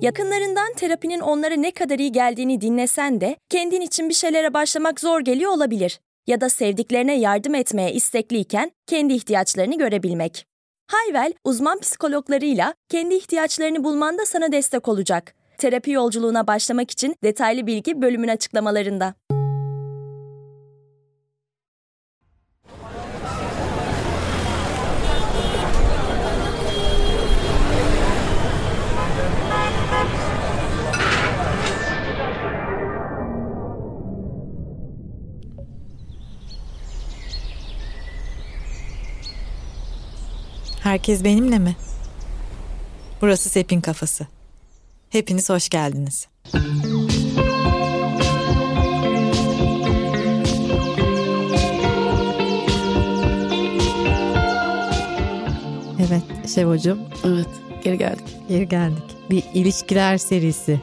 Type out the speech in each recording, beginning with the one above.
Yakınlarından terapinin onlara ne kadar iyi geldiğini dinlesen de kendin için bir şeylere başlamak zor geliyor olabilir. Ya da sevdiklerine yardım etmeye istekliyken kendi ihtiyaçlarını görebilmek. Hayvel, uzman psikologlarıyla kendi ihtiyaçlarını bulmanda sana destek olacak. Terapi yolculuğuna başlamak için detaylı bilgi bölümün açıklamalarında. Herkes benimle mi? Burası Sepin Kafası. Hepiniz hoş geldiniz. Evet Şevocuğum. Evet geri geldik. Geri geldik. Bir ilişkiler serisi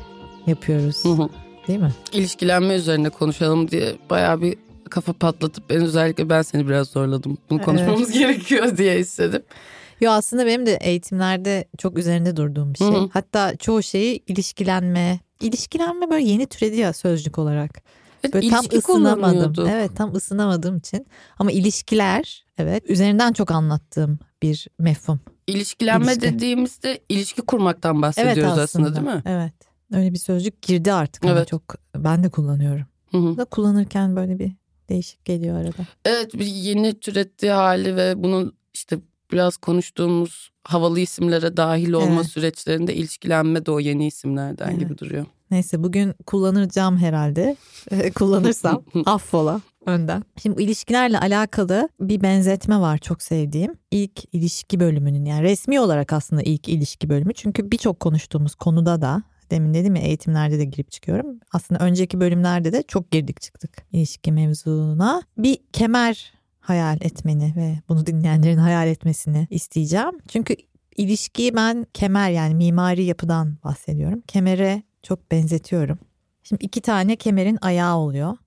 yapıyoruz. Hı hı. Değil mi? İlişkilenme üzerine konuşalım diye bayağı bir kafa patlatıp ben özellikle ben seni biraz zorladım. Bunu konuşmamız evet. gerekiyor diye istedim. Yo aslında benim de eğitimlerde çok üzerinde durduğum bir şey. Hı-hı. Hatta çoğu şeyi ilişkilenme, ilişkilenme böyle yeni türedi ya sözcük olarak. Evet, böyle tam ısınamadım. Evet tam ısınamadığım için. Ama ilişkiler evet üzerinden çok anlattığım bir mefhum. İlişkilenme İlişki. dediğimizde ilişki kurmaktan bahsediyoruz evet, aslında. aslında değil mi? Evet. Öyle bir sözcük girdi artık evet. çok ben de kullanıyorum. Hı hı. Da kullanırken böyle bir değişik geliyor arada. Evet bir yeni türettiği hali ve bunun işte biraz konuştuğumuz havalı isimlere dahil olma evet. süreçlerinde ilişkilenme de o yeni isimlerden evet. gibi duruyor. Neyse bugün kullanacağım herhalde. Kullanırsam affola önden. Şimdi ilişkilerle alakalı bir benzetme var çok sevdiğim. İlk ilişki bölümünün yani resmi olarak aslında ilk ilişki bölümü. Çünkü birçok konuştuğumuz konuda da demin dedim ya eğitimlerde de girip çıkıyorum. Aslında önceki bölümlerde de çok girdik çıktık ilişki mevzuna. Bir kemer hayal etmeni ve bunu dinleyenlerin hayal etmesini isteyeceğim. Çünkü ilişkiyi ben kemer yani mimari yapıdan bahsediyorum. Kemere çok benzetiyorum. Şimdi iki tane kemerin ayağı oluyor.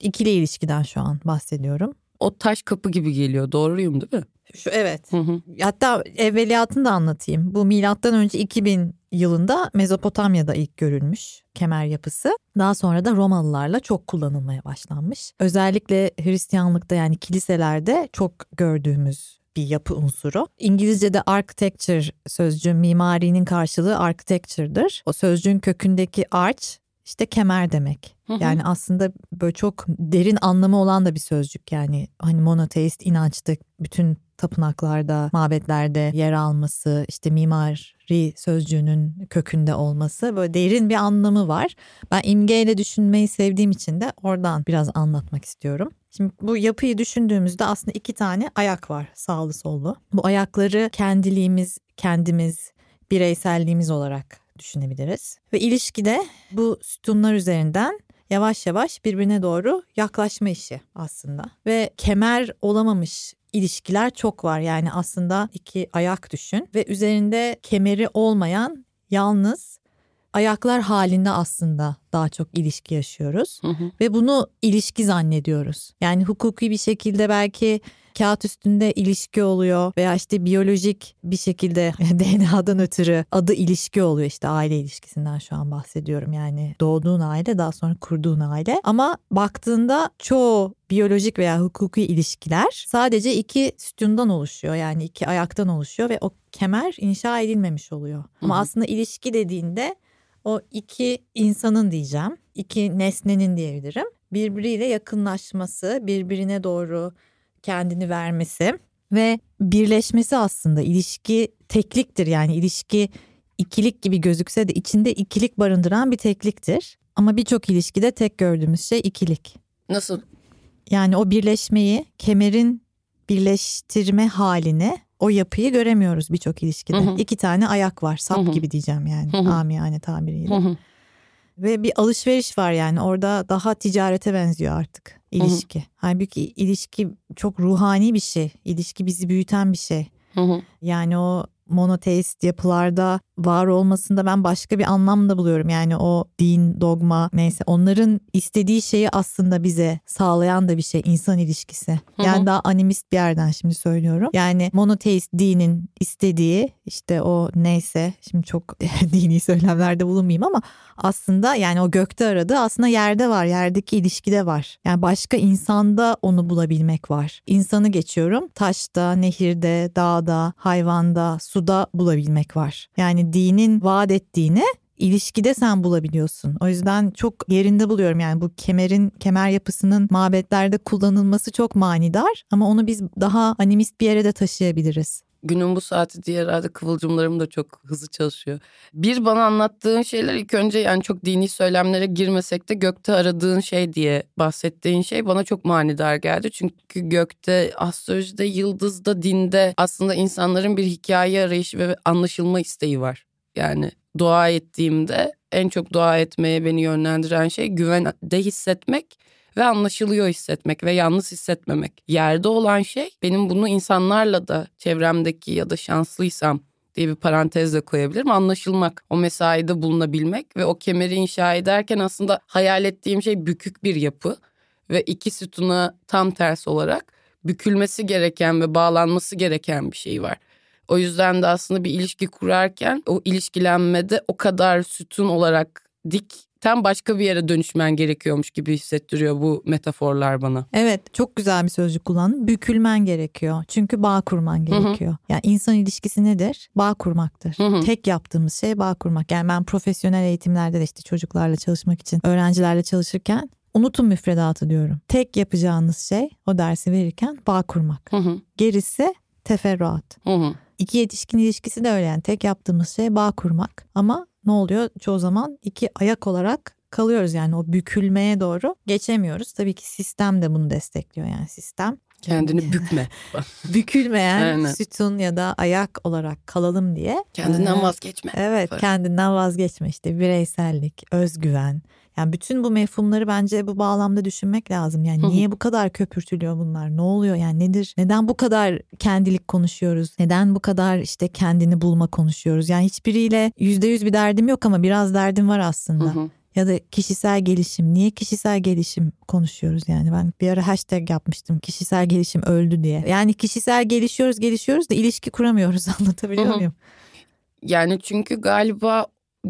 İkili ilişkiden şu an bahsediyorum. O taş kapı gibi geliyor. Doğruyum değil mi? Şu evet. Hı hı. Hatta evveliyatını da anlatayım. Bu milattan önce 2000 yılında Mezopotamya'da ilk görülmüş kemer yapısı. Daha sonra da Romalılarla çok kullanılmaya başlanmış. Özellikle Hristiyanlıkta yani kiliselerde çok gördüğümüz bir yapı unsuru. İngilizce'de architecture sözcüğü mimarinin karşılığı architecture'dır. O sözcüğün kökündeki arch işte kemer demek. Hı hı. Yani aslında böyle çok derin anlamı olan da bir sözcük yani hani monoteist inançta bütün tapınaklarda, mabetlerde yer alması, işte mimari sözcüğünün kökünde olması böyle derin bir anlamı var. Ben imgeyle düşünmeyi sevdiğim için de oradan biraz anlatmak istiyorum. Şimdi bu yapıyı düşündüğümüzde aslında iki tane ayak var sağlı sollu. Bu ayakları kendiliğimiz, kendimiz, bireyselliğimiz olarak düşünebiliriz. Ve ilişkide bu sütunlar üzerinden yavaş yavaş birbirine doğru yaklaşma işi aslında. Ve kemer olamamış ilişkiler çok var. Yani aslında iki ayak düşün ve üzerinde kemeri olmayan yalnız ayaklar halinde aslında daha çok ilişki yaşıyoruz hı hı. ve bunu ilişki zannediyoruz. Yani hukuki bir şekilde belki kağıt üstünde ilişki oluyor veya işte biyolojik bir şekilde DNA'dan ötürü adı ilişki oluyor işte aile ilişkisinden şu an bahsediyorum yani doğduğun aile daha sonra kurduğun aile ama baktığında çoğu biyolojik veya hukuki ilişkiler sadece iki sütundan oluşuyor yani iki ayaktan oluşuyor ve o kemer inşa edilmemiş oluyor. Ama hı hı. aslında ilişki dediğinde o iki insanın diyeceğim, iki nesnenin diyebilirim. Birbiriyle yakınlaşması, birbirine doğru kendini vermesi ve birleşmesi aslında ilişki tekliktir yani ilişki ikilik gibi gözükse de içinde ikilik barındıran bir tekliktir. Ama birçok ilişkide tek gördüğümüz şey ikilik. Nasıl? Yani o birleşmeyi, kemerin birleştirme halini, o yapıyı göremiyoruz birçok ilişkide. Hı hı. İki tane ayak var, sap hı hı. gibi diyeceğim yani hı hı. amiyane tabiriyle. Hı hı. Ve bir alışveriş var yani orada daha ticarete benziyor artık ilişki. Hı hı. Halbuki ilişki çok ruhani bir şey. İlişki bizi büyüten bir şey. Hı hı. Yani o monoteist yapılarda var olmasında ben başka bir anlam da buluyorum. Yani o din, dogma neyse onların istediği şeyi aslında bize sağlayan da bir şey insan ilişkisi. Yani daha animist bir yerden şimdi söylüyorum. Yani monoteist dinin istediği işte o neyse şimdi çok dini söylemlerde bulunmayayım ama aslında yani o gökte aradığı aslında yerde var. Yerdeki ilişkide var. Yani başka insanda onu bulabilmek var. İnsanı geçiyorum. Taşta, nehirde, dağda, hayvanda, suda bulabilmek var. Yani dinin vaat ettiğini ilişkide sen bulabiliyorsun. O yüzden çok yerinde buluyorum yani bu kemerin kemer yapısının mabetlerde kullanılması çok manidar ama onu biz daha animist bir yere de taşıyabiliriz günün bu saati diye herhalde kıvılcımlarım da çok hızlı çalışıyor. Bir bana anlattığın şeyler ilk önce yani çok dini söylemlere girmesek de gökte aradığın şey diye bahsettiğin şey bana çok manidar geldi. Çünkü gökte, astrolojide, yıldızda, dinde aslında insanların bir hikaye arayışı ve anlaşılma isteği var. Yani dua ettiğimde en çok dua etmeye beni yönlendiren şey güvende hissetmek ve anlaşılıyor hissetmek ve yalnız hissetmemek. Yerde olan şey benim bunu insanlarla da çevremdeki ya da şanslıysam diye bir parantezle koyabilirim. Anlaşılmak, o mesaide bulunabilmek ve o kemeri inşa ederken aslında hayal ettiğim şey bükük bir yapı ve iki sütuna tam ters olarak bükülmesi gereken ve bağlanması gereken bir şey var. O yüzden de aslında bir ilişki kurarken o ilişkilenmede o kadar sütun olarak dik tam başka bir yere dönüşmen gerekiyormuş gibi hissettiriyor bu metaforlar bana. Evet çok güzel bir sözcük kullandın. Bükülmen gerekiyor. Çünkü bağ kurman gerekiyor. Hı-hı. Yani insan ilişkisi nedir? Bağ kurmaktır. Hı-hı. Tek yaptığımız şey bağ kurmak. Yani ben profesyonel eğitimlerde de işte çocuklarla çalışmak için, öğrencilerle çalışırken unutun müfredatı diyorum. Tek yapacağınız şey o dersi verirken bağ kurmak. Hı-hı. Gerisi teferruat. Hı-hı. İki yetişkin ilişkisi de öyle yani tek yaptığımız şey bağ kurmak ama ne oluyor? Çoğu zaman iki ayak olarak kalıyoruz yani o bükülmeye doğru geçemiyoruz. Tabii ki sistem de bunu destekliyor yani sistem. Kendini bükme. Bükülmeyen Aynen. sütun ya da ayak olarak kalalım diye. Kendinden vazgeçme. Evet kendinden vazgeçme işte bireysellik, özgüven, yani bütün bu mefhumları bence bu bağlamda düşünmek lazım. Yani niye bu kadar köpürtülüyor bunlar? Ne oluyor? Yani nedir? Neden bu kadar kendilik konuşuyoruz? Neden bu kadar işte kendini bulma konuşuyoruz? Yani hiçbiriyle yüzde yüz bir derdim yok ama biraz derdim var aslında. ya da kişisel gelişim. Niye kişisel gelişim konuşuyoruz yani? Ben bir ara hashtag yapmıştım. Kişisel gelişim öldü diye. Yani kişisel gelişiyoruz, gelişiyoruz da ilişki kuramıyoruz. Anlatabiliyor muyum? Yani çünkü galiba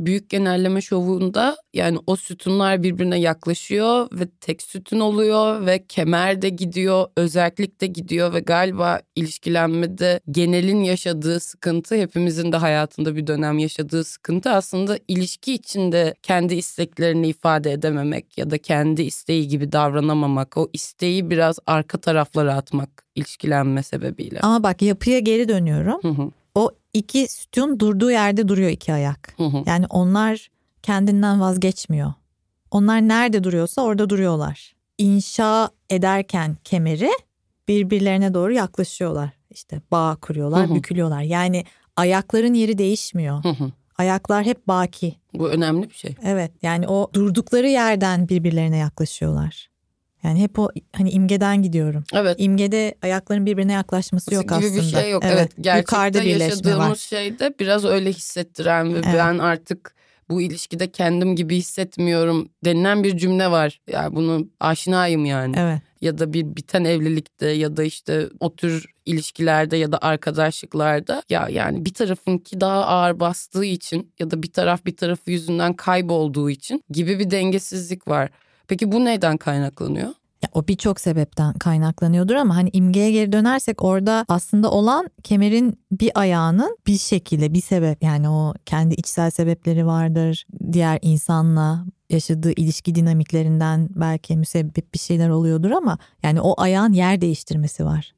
büyük genelleme şovunda yani o sütunlar birbirine yaklaşıyor ve tek sütun oluyor ve kemer de gidiyor, özellik de gidiyor ve galiba ilişkilenmede genelin yaşadığı sıkıntı hepimizin de hayatında bir dönem yaşadığı sıkıntı aslında ilişki içinde kendi isteklerini ifade edememek ya da kendi isteği gibi davranamamak, o isteği biraz arka taraflara atmak ilişkilenme sebebiyle. Ama bak yapıya geri dönüyorum. Hı hı iki sütun durduğu yerde duruyor iki ayak. Hı hı. Yani onlar kendinden vazgeçmiyor. Onlar nerede duruyorsa orada duruyorlar. İnşa ederken kemeri birbirlerine doğru yaklaşıyorlar. İşte bağ kuruyorlar, hı hı. bükülüyorlar. Yani ayakların yeri değişmiyor. Hı hı. Ayaklar hep baki. Bu önemli bir şey. Evet yani o durdukları yerden birbirlerine yaklaşıyorlar. Yani hep o hani imgeden gidiyorum. Evet. İmgede ayakların birbirine yaklaşması yok gibi aslında. Gibi bir şey yok. Evet. evet. Gerçekte Yukarıda yaşadığımız var. şeyde biraz öyle hissettiren ve evet. ben artık bu ilişkide kendim gibi hissetmiyorum denilen bir cümle var. Yani bunu aşinayım yani. Evet. Ya da bir biten evlilikte ya da işte o tür ilişkilerde ya da arkadaşlıklarda ya yani bir tarafınki daha ağır bastığı için ya da bir taraf bir tarafı yüzünden kaybolduğu için gibi bir dengesizlik var. Peki bu neyden kaynaklanıyor? Ya o birçok sebepten kaynaklanıyordur ama hani imgeye geri dönersek orada aslında olan kemerin bir ayağının bir şekilde bir sebep yani o kendi içsel sebepleri vardır. Diğer insanla yaşadığı ilişki dinamiklerinden belki müsebbip bir şeyler oluyordur ama yani o ayağın yer değiştirmesi var.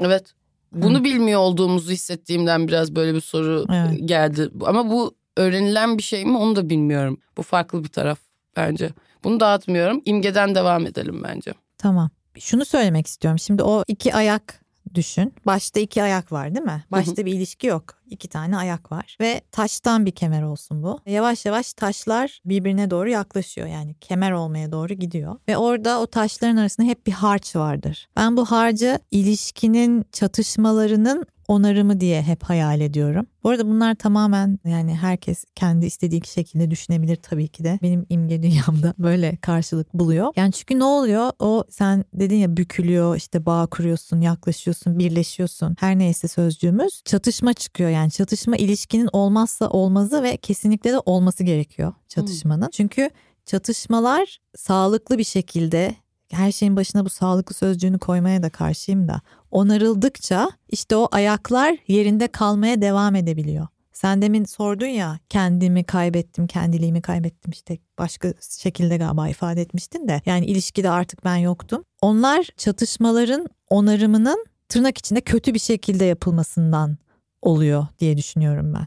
Evet. Bunu Hı. bilmiyor olduğumuzu hissettiğimden biraz böyle bir soru evet. geldi. Ama bu öğrenilen bir şey mi onu da bilmiyorum. Bu farklı bir taraf bence. Bunu dağıtmıyorum. İmgeden devam edelim bence. Tamam. Şunu söylemek istiyorum. Şimdi o iki ayak düşün. Başta iki ayak var değil mi? Başta bir ilişki yok. İki tane ayak var ve taştan bir kemer olsun bu. Yavaş yavaş taşlar birbirine doğru yaklaşıyor yani kemer olmaya doğru gidiyor. Ve orada o taşların arasında hep bir harç vardır. Ben bu harcı ilişkinin çatışmalarının onarımı diye hep hayal ediyorum. Bu arada bunlar tamamen yani herkes kendi istediği şekilde düşünebilir tabii ki de. Benim imge dünyamda böyle karşılık buluyor. Yani çünkü ne oluyor? O sen dedin ya bükülüyor işte bağ kuruyorsun, yaklaşıyorsun, birleşiyorsun. Her neyse sözcüğümüz çatışma çıkıyor. Yani çatışma ilişkinin olmazsa olmazı ve kesinlikle de olması gerekiyor çatışmanın. Hmm. Çünkü çatışmalar sağlıklı bir şekilde her şeyin başına bu sağlıklı sözcüğünü koymaya da karşıyım da onarıldıkça işte o ayaklar yerinde kalmaya devam edebiliyor. Sen demin sordun ya kendimi kaybettim, kendiliğimi kaybettim işte başka şekilde galiba ifade etmiştin de. Yani ilişkide artık ben yoktum. Onlar çatışmaların onarımının tırnak içinde kötü bir şekilde yapılmasından oluyor diye düşünüyorum ben.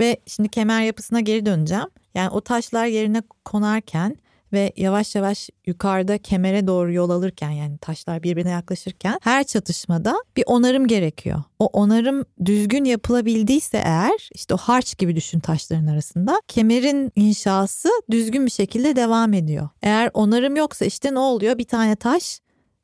Ve şimdi kemer yapısına geri döneceğim. Yani o taşlar yerine konarken ve yavaş yavaş yukarıda kemere doğru yol alırken yani taşlar birbirine yaklaşırken her çatışmada bir onarım gerekiyor. O onarım düzgün yapılabildiyse eğer işte o harç gibi düşün taşların arasında kemerin inşası düzgün bir şekilde devam ediyor. Eğer onarım yoksa işte ne oluyor? Bir tane taş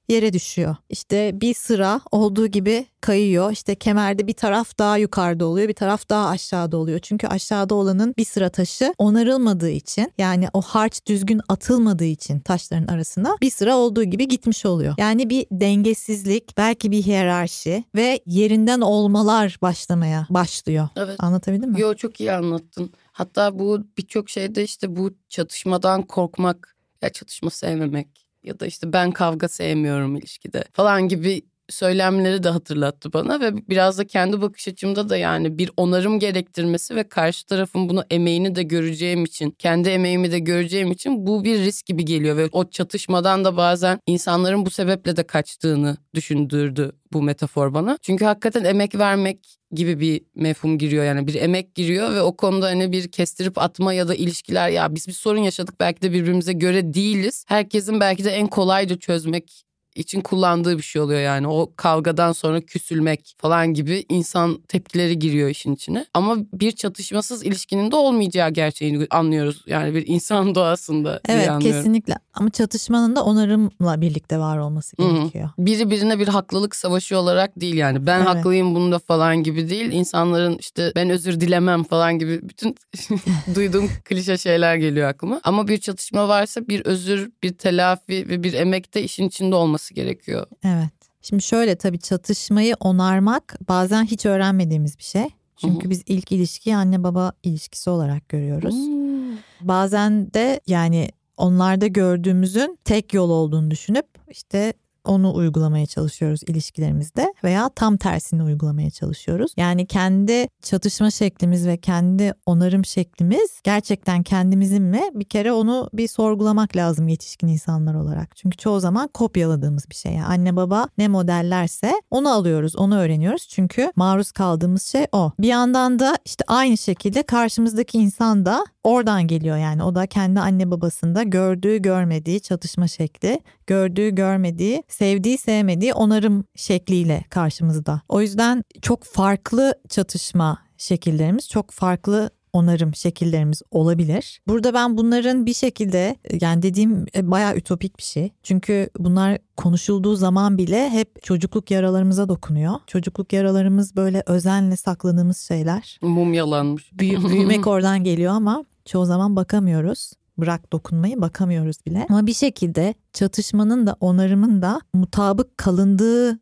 yere düşüyor. İşte bir sıra olduğu gibi kayıyor. İşte kemerde bir taraf daha yukarıda oluyor, bir taraf daha aşağıda oluyor. Çünkü aşağıda olanın bir sıra taşı onarılmadığı için yani o harç düzgün atılmadığı için taşların arasına bir sıra olduğu gibi gitmiş oluyor. Yani bir dengesizlik, belki bir hiyerarşi ve yerinden olmalar başlamaya başlıyor. Evet. Anlatabildim mi? Yo çok iyi anlattın. Hatta bu birçok şeyde işte bu çatışmadan korkmak ya çatışma sevmemek ya da işte ben kavga sevmiyorum ilişkide falan gibi söylemleri de hatırlattı bana ve biraz da kendi bakış açımda da yani bir onarım gerektirmesi ve karşı tarafın bunu emeğini de göreceğim için, kendi emeğimi de göreceğim için bu bir risk gibi geliyor ve o çatışmadan da bazen insanların bu sebeple de kaçtığını düşündürdü bu metafor bana. Çünkü hakikaten emek vermek gibi bir mefhum giriyor yani bir emek giriyor ve o konuda hani bir kestirip atma ya da ilişkiler ya biz bir sorun yaşadık belki de birbirimize göre değiliz. Herkesin belki de en kolayca çözmek için kullandığı bir şey oluyor yani. O kavgadan sonra küsülmek falan gibi insan tepkileri giriyor işin içine. Ama bir çatışmasız ilişkinin de olmayacağı gerçeğini anlıyoruz. Yani bir insan doğasında Evet kesinlikle ama çatışmanın da onarımla birlikte var olması gerekiyor. Hı-hı. Biri birine bir haklılık savaşı olarak değil yani. Ben evet. haklıyım bunda falan gibi değil. İnsanların işte ben özür dilemem falan gibi bütün duyduğum klişe şeyler geliyor aklıma. Ama bir çatışma varsa bir özür, bir telafi ve bir emek de işin içinde olması olması gerekiyor. Evet. Şimdi şöyle tabii çatışmayı onarmak bazen hiç öğrenmediğimiz bir şey. Çünkü Hı-hı. biz ilk ilişkiyi anne baba ilişkisi olarak görüyoruz. Hmm. Bazen de yani onlarda gördüğümüzün tek yol olduğunu düşünüp işte onu uygulamaya çalışıyoruz ilişkilerimizde veya tam tersini uygulamaya çalışıyoruz. Yani kendi çatışma şeklimiz ve kendi onarım şeklimiz gerçekten kendimizin mi? Bir kere onu bir sorgulamak lazım yetişkin insanlar olarak. Çünkü çoğu zaman kopyaladığımız bir şey. Yani anne baba ne modellerse onu alıyoruz, onu öğreniyoruz. Çünkü maruz kaldığımız şey o. Bir yandan da işte aynı şekilde karşımızdaki insan da oradan geliyor yani. O da kendi anne babasında gördüğü görmediği çatışma şekli, gördüğü görmediği sevdiği sevmediği onarım şekliyle karşımızda. O yüzden çok farklı çatışma şekillerimiz, çok farklı onarım şekillerimiz olabilir. Burada ben bunların bir şekilde yani dediğim e, bayağı ütopik bir şey. Çünkü bunlar konuşulduğu zaman bile hep çocukluk yaralarımıza dokunuyor. Çocukluk yaralarımız böyle özenle sakladığımız şeyler. Mumyalanmış. Büyü, büyümek oradan geliyor ama çoğu zaman bakamıyoruz bırak dokunmayı bakamıyoruz bile. Ama bir şekilde çatışmanın da onarımın da mutabık kalındığı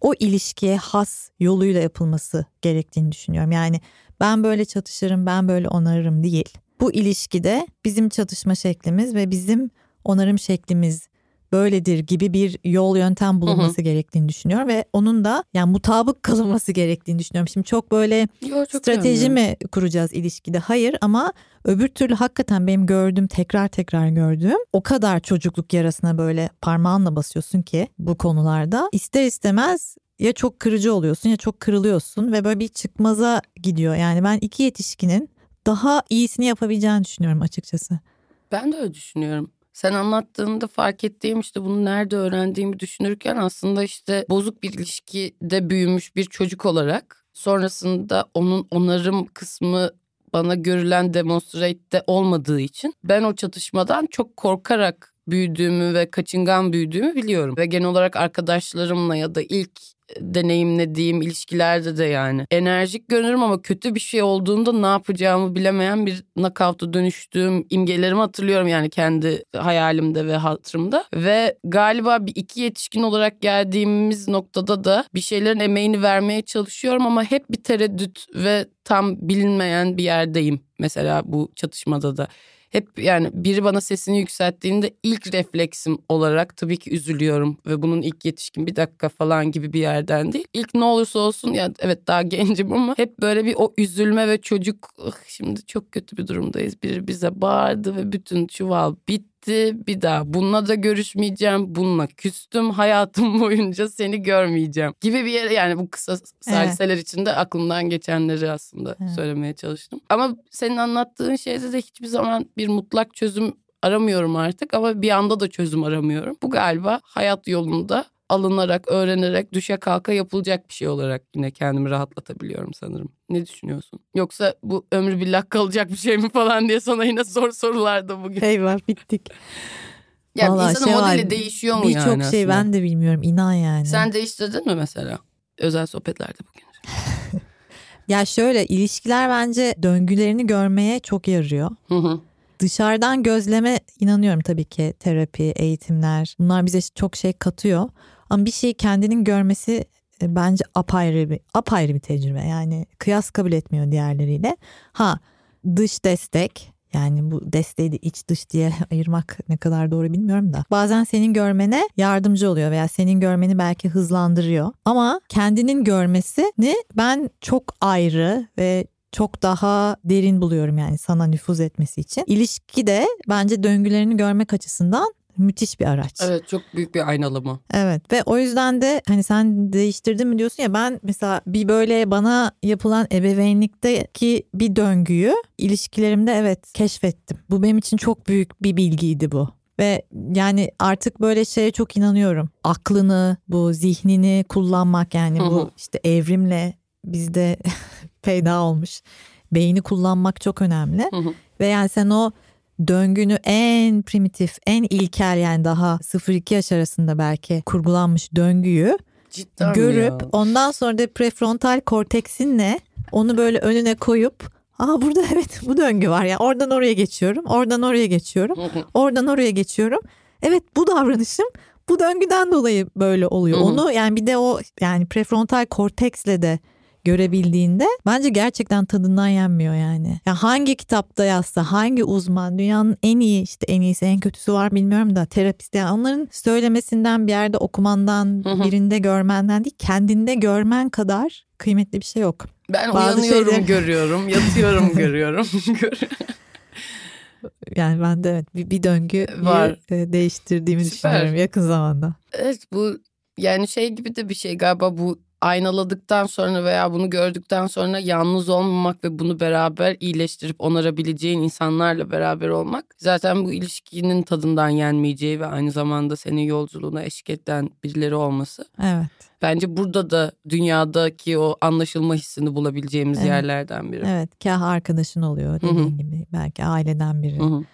o ilişkiye has yoluyla yapılması gerektiğini düşünüyorum. Yani ben böyle çatışırım, ben böyle onarırım değil. Bu ilişkide bizim çatışma şeklimiz ve bizim onarım şeklimiz böyledir gibi bir yol yöntem bulunması hı hı. gerektiğini düşünüyorum ve onun da yani mutabık kalınması gerektiğini düşünüyorum. Şimdi çok böyle Yo, çok strateji önemli. mi kuracağız ilişkide? Hayır ama öbür türlü hakikaten benim gördüğüm tekrar tekrar gördüğüm o kadar çocukluk yarasına böyle parmağınla basıyorsun ki bu konularda ister istemez ya çok kırıcı oluyorsun ya çok kırılıyorsun ve böyle bir çıkmaza gidiyor. Yani ben iki yetişkinin daha iyisini yapabileceğini düşünüyorum açıkçası. Ben de öyle düşünüyorum. Sen anlattığında fark ettiğim işte bunu nerede öğrendiğimi düşünürken aslında işte bozuk bir ilişkide büyümüş bir çocuk olarak sonrasında onun onarım kısmı bana görülen demonstrate'de olmadığı için ben o çatışmadan çok korkarak büyüdüğümü ve kaçıngan büyüdüğümü biliyorum. Ve genel olarak arkadaşlarımla ya da ilk deneyimlediğim ilişkilerde de yani. Enerjik görünürüm ama kötü bir şey olduğunda ne yapacağımı bilemeyen bir knockout'a dönüştüğüm imgelerimi hatırlıyorum yani kendi hayalimde ve hatırımda. Ve galiba bir iki yetişkin olarak geldiğimiz noktada da bir şeylerin emeğini vermeye çalışıyorum ama hep bir tereddüt ve tam bilinmeyen bir yerdeyim mesela bu çatışmada da hep yani biri bana sesini yükselttiğinde ilk refleksim olarak tabii ki üzülüyorum ve bunun ilk yetişkin bir dakika falan gibi bir yerden değil. İlk ne olursa olsun yani evet daha gencim ama hep böyle bir o üzülme ve çocuk şimdi çok kötü bir durumdayız. Biri bize bağırdı ve bütün çuval bitti bitti bir daha bununla da görüşmeyeceğim bununla küstüm hayatım boyunca seni görmeyeceğim gibi bir yere yani bu kısa salseler evet. içinde aklımdan geçenleri aslında evet. söylemeye çalıştım. Ama senin anlattığın şeyde de hiçbir zaman bir mutlak çözüm aramıyorum artık ama bir anda da çözüm aramıyorum. Bu galiba hayat yolunda alınarak, öğrenerek, düşe kalka yapılacak bir şey olarak yine kendimi rahatlatabiliyorum sanırım. Ne düşünüyorsun? Yoksa bu ömrü billah kalacak bir şey mi falan diye sana yine zor sorularda bugün. Eyvah bittik. Ya Vallahi insanın şey modeli var, değişiyor mu bir yani? Birçok şey ben de bilmiyorum inan yani. Sen değiştirdin mi mesela? Özel sohbetlerde bugün. ya şöyle ilişkiler bence döngülerini görmeye çok yarıyor. Hı hı. Dışarıdan gözleme inanıyorum tabii ki terapi, eğitimler bunlar bize çok şey katıyor. Ama bir şeyi kendinin görmesi e, bence apayrı bir apayrı bir tecrübe. Yani kıyas kabul etmiyor diğerleriyle. Ha dış destek yani bu desteği de iç dış diye ayırmak ne kadar doğru bilmiyorum da. Bazen senin görmene yardımcı oluyor veya senin görmeni belki hızlandırıyor. Ama kendinin görmesini ben çok ayrı ve çok daha derin buluyorum yani sana nüfuz etmesi için. İlişki de bence döngülerini görmek açısından müthiş bir araç. Evet çok büyük bir aynalama. Evet ve o yüzden de hani sen değiştirdin mi diyorsun ya ben mesela bir böyle bana yapılan ebeveynlikteki bir döngüyü ilişkilerimde evet keşfettim. Bu benim için çok büyük bir bilgiydi bu. Ve yani artık böyle şeye çok inanıyorum. Aklını, bu zihnini kullanmak yani bu işte evrimle bizde peyda olmuş. Beyni kullanmak çok önemli. Ve yani sen o döngünü en primitif, en ilkel yani daha 0-2 yaş arasında belki kurgulanmış döngüyü Cidden görüp ondan sonra da prefrontal korteksinle onu böyle önüne koyup Aa burada evet bu döngü var ya oradan oraya geçiyorum oradan oraya geçiyorum oradan oraya geçiyorum. Evet bu davranışım bu döngüden dolayı böyle oluyor. Onu yani bir de o yani prefrontal korteksle de görebildiğinde bence gerçekten tadından yenmiyor yani. Ya hangi kitapta yazsa hangi uzman dünyanın en iyi işte en iyisi en kötüsü var bilmiyorum da terapist yani onların söylemesinden bir yerde okumandan birinde görmenden değil kendinde görmen kadar kıymetli bir şey yok. Ben Bazı uyanıyorum şeyler... görüyorum yatıyorum görüyorum. yani ben de evet bir, bir döngü var e, değiştirdiğimi Süper. düşünüyorum yakın zamanda. Evet bu yani şey gibi de bir şey galiba bu aynaladıktan sonra veya bunu gördükten sonra yalnız olmamak ve bunu beraber iyileştirip onarabileceğin insanlarla beraber olmak zaten bu ilişkinin tadından yenmeyeceği ve aynı zamanda senin yolculuğuna eşlik eden birileri olması. Evet. Bence burada da dünyadaki o anlaşılma hissini bulabileceğimiz evet. yerlerden biri. Evet, kah arkadaşın oluyor dediğin Hı-hı. gibi belki aileden biri. Hı-hı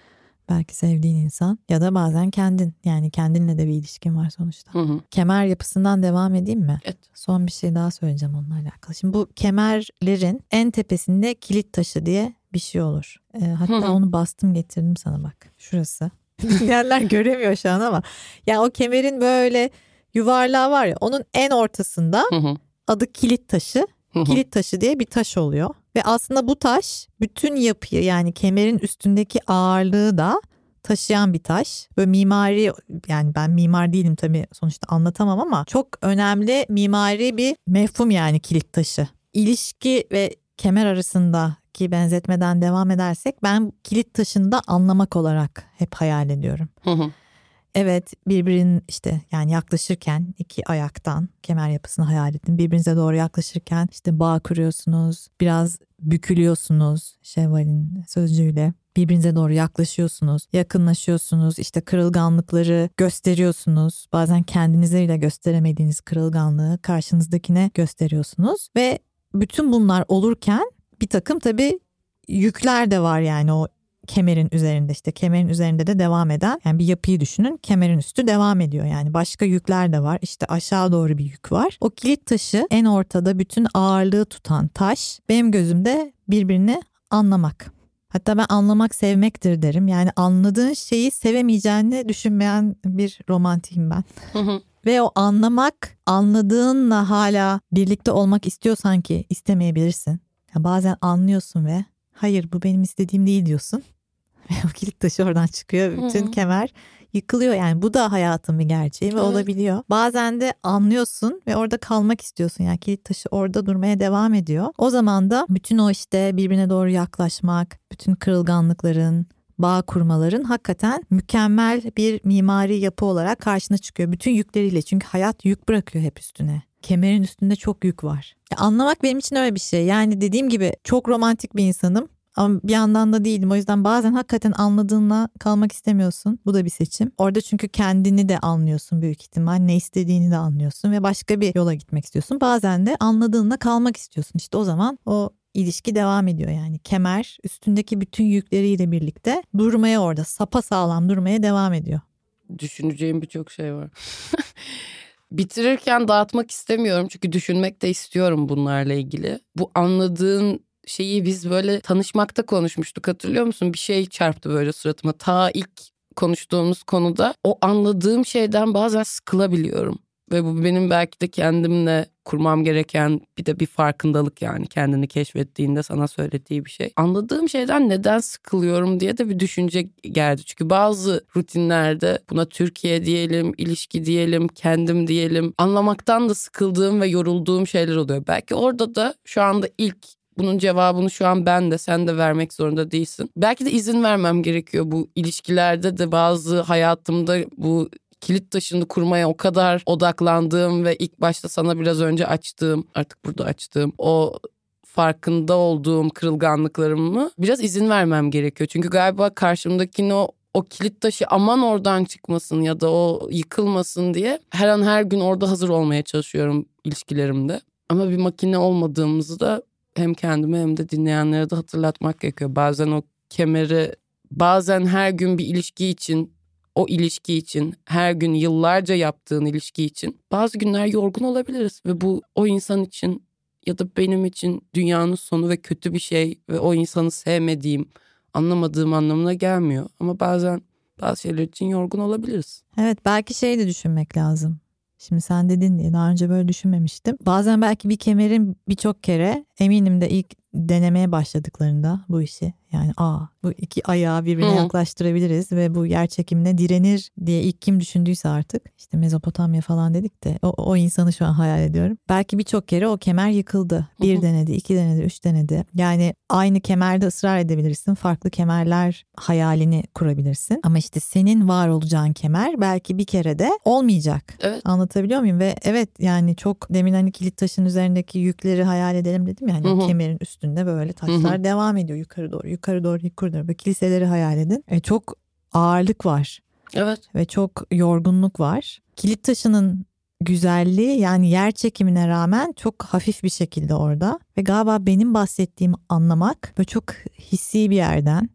belki sevdiğin insan ya da bazen kendin yani kendinle de bir ilişkin var sonuçta. Hı hı. Kemer yapısından devam edeyim mi? Evet. Son bir şey daha söyleyeceğim onunla alakalı. Şimdi bu kemerlerin en tepesinde kilit taşı diye bir şey olur. Ee, hatta hı hı. onu bastım getirdim sana bak. Şurası. Dinleyenler göremiyor şu an ama. Ya o kemerin böyle yuvarlağı var ya onun en ortasında hı hı. adı kilit taşı. Kilit taşı diye bir taş oluyor. Ve aslında bu taş bütün yapıyı yani kemerin üstündeki ağırlığı da taşıyan bir taş. Böyle mimari yani ben mimar değilim tabii sonuçta anlatamam ama çok önemli mimari bir mefhum yani kilit taşı. İlişki ve kemer arasındaki benzetmeden devam edersek ben kilit taşını da anlamak olarak hep hayal ediyorum. Evet birbirin işte yani yaklaşırken iki ayaktan kemer yapısını hayal edin. Birbirinize doğru yaklaşırken işte bağ kuruyorsunuz. Biraz bükülüyorsunuz Şevval'in sözcüğüyle birbirinize doğru yaklaşıyorsunuz, yakınlaşıyorsunuz, işte kırılganlıkları gösteriyorsunuz. Bazen kendinize bile gösteremediğiniz kırılganlığı karşınızdakine gösteriyorsunuz ve bütün bunlar olurken bir takım tabii yükler de var yani o kemerin üzerinde işte kemerin üzerinde de devam eden yani bir yapıyı düşünün kemerin üstü devam ediyor yani başka yükler de var işte aşağı doğru bir yük var. O kilit taşı en ortada bütün ağırlığı tutan taş benim gözümde birbirini anlamak. Hatta ben anlamak sevmektir derim. Yani anladığın şeyi sevemeyeceğini düşünmeyen bir romantiyim ben. Ve o anlamak, anladığınla hala birlikte olmak istiyorsan ki istemeyebilirsin. Yani bazen anlıyorsun ve hayır bu benim istediğim değil diyorsun. O kilit taşı oradan çıkıyor. Bütün kemer yıkılıyor yani bu da hayatın bir gerçeği ve evet. olabiliyor. Bazen de anlıyorsun ve orada kalmak istiyorsun yani kilit taşı orada durmaya devam ediyor. O zaman da bütün o işte birbirine doğru yaklaşmak, bütün kırılganlıkların, bağ kurmaların hakikaten mükemmel bir mimari yapı olarak karşına çıkıyor. Bütün yükleriyle çünkü hayat yük bırakıyor hep üstüne kemerin üstünde çok yük var. Ya anlamak benim için öyle bir şey. Yani dediğim gibi çok romantik bir insanım. Ama bir yandan da değilim. O yüzden bazen hakikaten anladığınla kalmak istemiyorsun. Bu da bir seçim. Orada çünkü kendini de anlıyorsun büyük ihtimal. Ne istediğini de anlıyorsun ve başka bir yola gitmek istiyorsun. Bazen de anladığınla kalmak istiyorsun. İşte o zaman o ilişki devam ediyor yani. Kemer üstündeki bütün yükleriyle birlikte durmaya orada sapa sağlam durmaya devam ediyor. Düşüneceğim birçok şey var. Bitirirken dağıtmak istemiyorum çünkü düşünmek de istiyorum bunlarla ilgili. Bu anladığın şeyi biz böyle tanışmakta konuşmuştuk hatırlıyor musun? Bir şey çarptı böyle suratıma. Ta ilk konuştuğumuz konuda o anladığım şeyden bazen sıkılabiliyorum. Ve bu benim belki de kendimle kurmam gereken bir de bir farkındalık yani kendini keşfettiğinde sana söylediği bir şey. Anladığım şeyden neden sıkılıyorum diye de bir düşünce geldi. Çünkü bazı rutinlerde buna Türkiye diyelim, ilişki diyelim, kendim diyelim anlamaktan da sıkıldığım ve yorulduğum şeyler oluyor. Belki orada da şu anda ilk bunun cevabını şu an ben de sen de vermek zorunda değilsin. Belki de izin vermem gerekiyor bu ilişkilerde de bazı hayatımda bu kilit taşını kurmaya o kadar odaklandığım ve ilk başta sana biraz önce açtığım artık burada açtığım o farkında olduğum kırılganlıklarımı biraz izin vermem gerekiyor. Çünkü galiba karşımdakini o o kilit taşı aman oradan çıkmasın ya da o yıkılmasın diye her an her gün orada hazır olmaya çalışıyorum ilişkilerimde. Ama bir makine olmadığımızı da hem kendime hem de dinleyenlere de hatırlatmak gerekiyor. Bazen o kemeri bazen her gün bir ilişki için o ilişki için her gün yıllarca yaptığın ilişki için bazı günler yorgun olabiliriz ve bu o insan için ya da benim için dünyanın sonu ve kötü bir şey ve o insanı sevmediğim, anlamadığım anlamına gelmiyor. Ama bazen bazı şeyler için yorgun olabiliriz. Evet belki şey de düşünmek lazım. Şimdi sen dedin diye daha önce böyle düşünmemiştim. Bazen belki bir kemerin birçok kere eminim de ilk denemeye başladıklarında bu işi yani aa bu iki ayağı birbirine Hı. yaklaştırabiliriz ve bu yer çekimine direnir diye ilk kim düşündüyse artık işte Mezopotamya falan dedik de o, o insanı şu an hayal ediyorum. Belki birçok kere o kemer yıkıldı. Bir Hı. denedi, iki denedi, üç denedi. Yani aynı kemerde ısrar edebilirsin. Farklı kemerler hayalini kurabilirsin. Ama işte senin var olacağın kemer belki bir kere de olmayacak. Evet. Anlatabiliyor muyum? Ve evet yani çok demin hani kilit taşın üzerindeki yükleri hayal edelim dedim yani Hı. kemerin üstünde böyle taşlar Hı. devam ediyor yukarı doğru yukarı doğru yukarı doğru. Kiliseleri hayal edin. E, çok ağırlık var. Evet. Ve çok yorgunluk var. Kilit taşının güzelliği yani yer çekimine rağmen çok hafif bir şekilde orada. Ve galiba benim bahsettiğim anlamak böyle çok hissi bir yerden.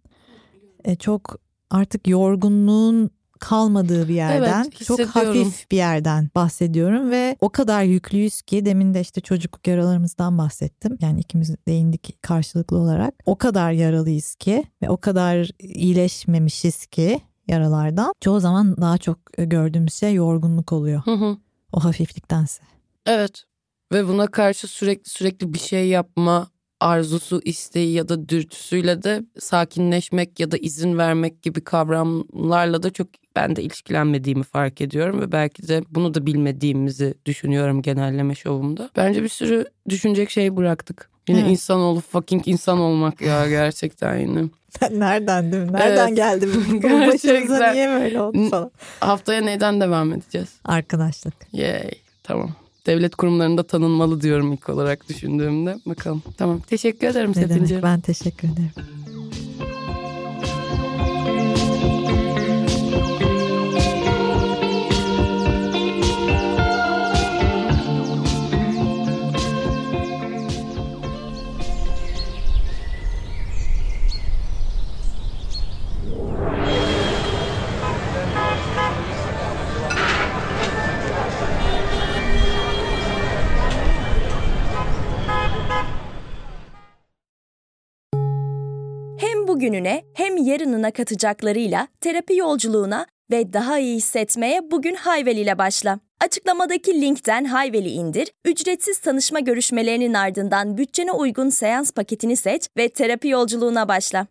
E, çok artık yorgunluğun kalmadığı bir yerden evet, çok hafif bir yerden bahsediyorum ve o kadar yüklüyüz ki demin de işte çocukluk yaralarımızdan bahsettim. Yani ikimiz değindik karşılıklı olarak. O kadar yaralıyız ki ve o kadar iyileşmemişiz ki yaralardan. Çoğu zaman daha çok gördüğümüz şey yorgunluk oluyor. Hı hı. O hafifliktense. Evet ve buna karşı sürekli sürekli bir şey yapma arzusu, isteği ya da dürtüsüyle de sakinleşmek ya da izin vermek gibi kavramlarla da çok ben de ilişkilenmediğimi fark ediyorum ve belki de bunu da bilmediğimizi düşünüyorum genelleme şovumda. Bence bir sürü düşünecek şey bıraktık. Yine evet. insanoğlu fucking insan olmak ya gerçekten yine. Nereden değil mi? Nereden Evet. geldi bu? bu Gerçekten. Başımıza niye böyle oldu falan. Haftaya neyden devam edeceğiz? Arkadaşlık. Yay. Tamam. Devlet kurumlarında tanınmalı diyorum ilk olarak düşündüğümde. Bakalım. Tamam. Teşekkür ederim demek ben teşekkür ederim. Yarınına katacaklarıyla terapi yolculuğuna ve daha iyi hissetmeye bugün Hayvel ile başla. Açıklamadaki linkten Hayvel'i indir, ücretsiz tanışma görüşmelerinin ardından bütçene uygun seans paketini seç ve terapi yolculuğuna başla.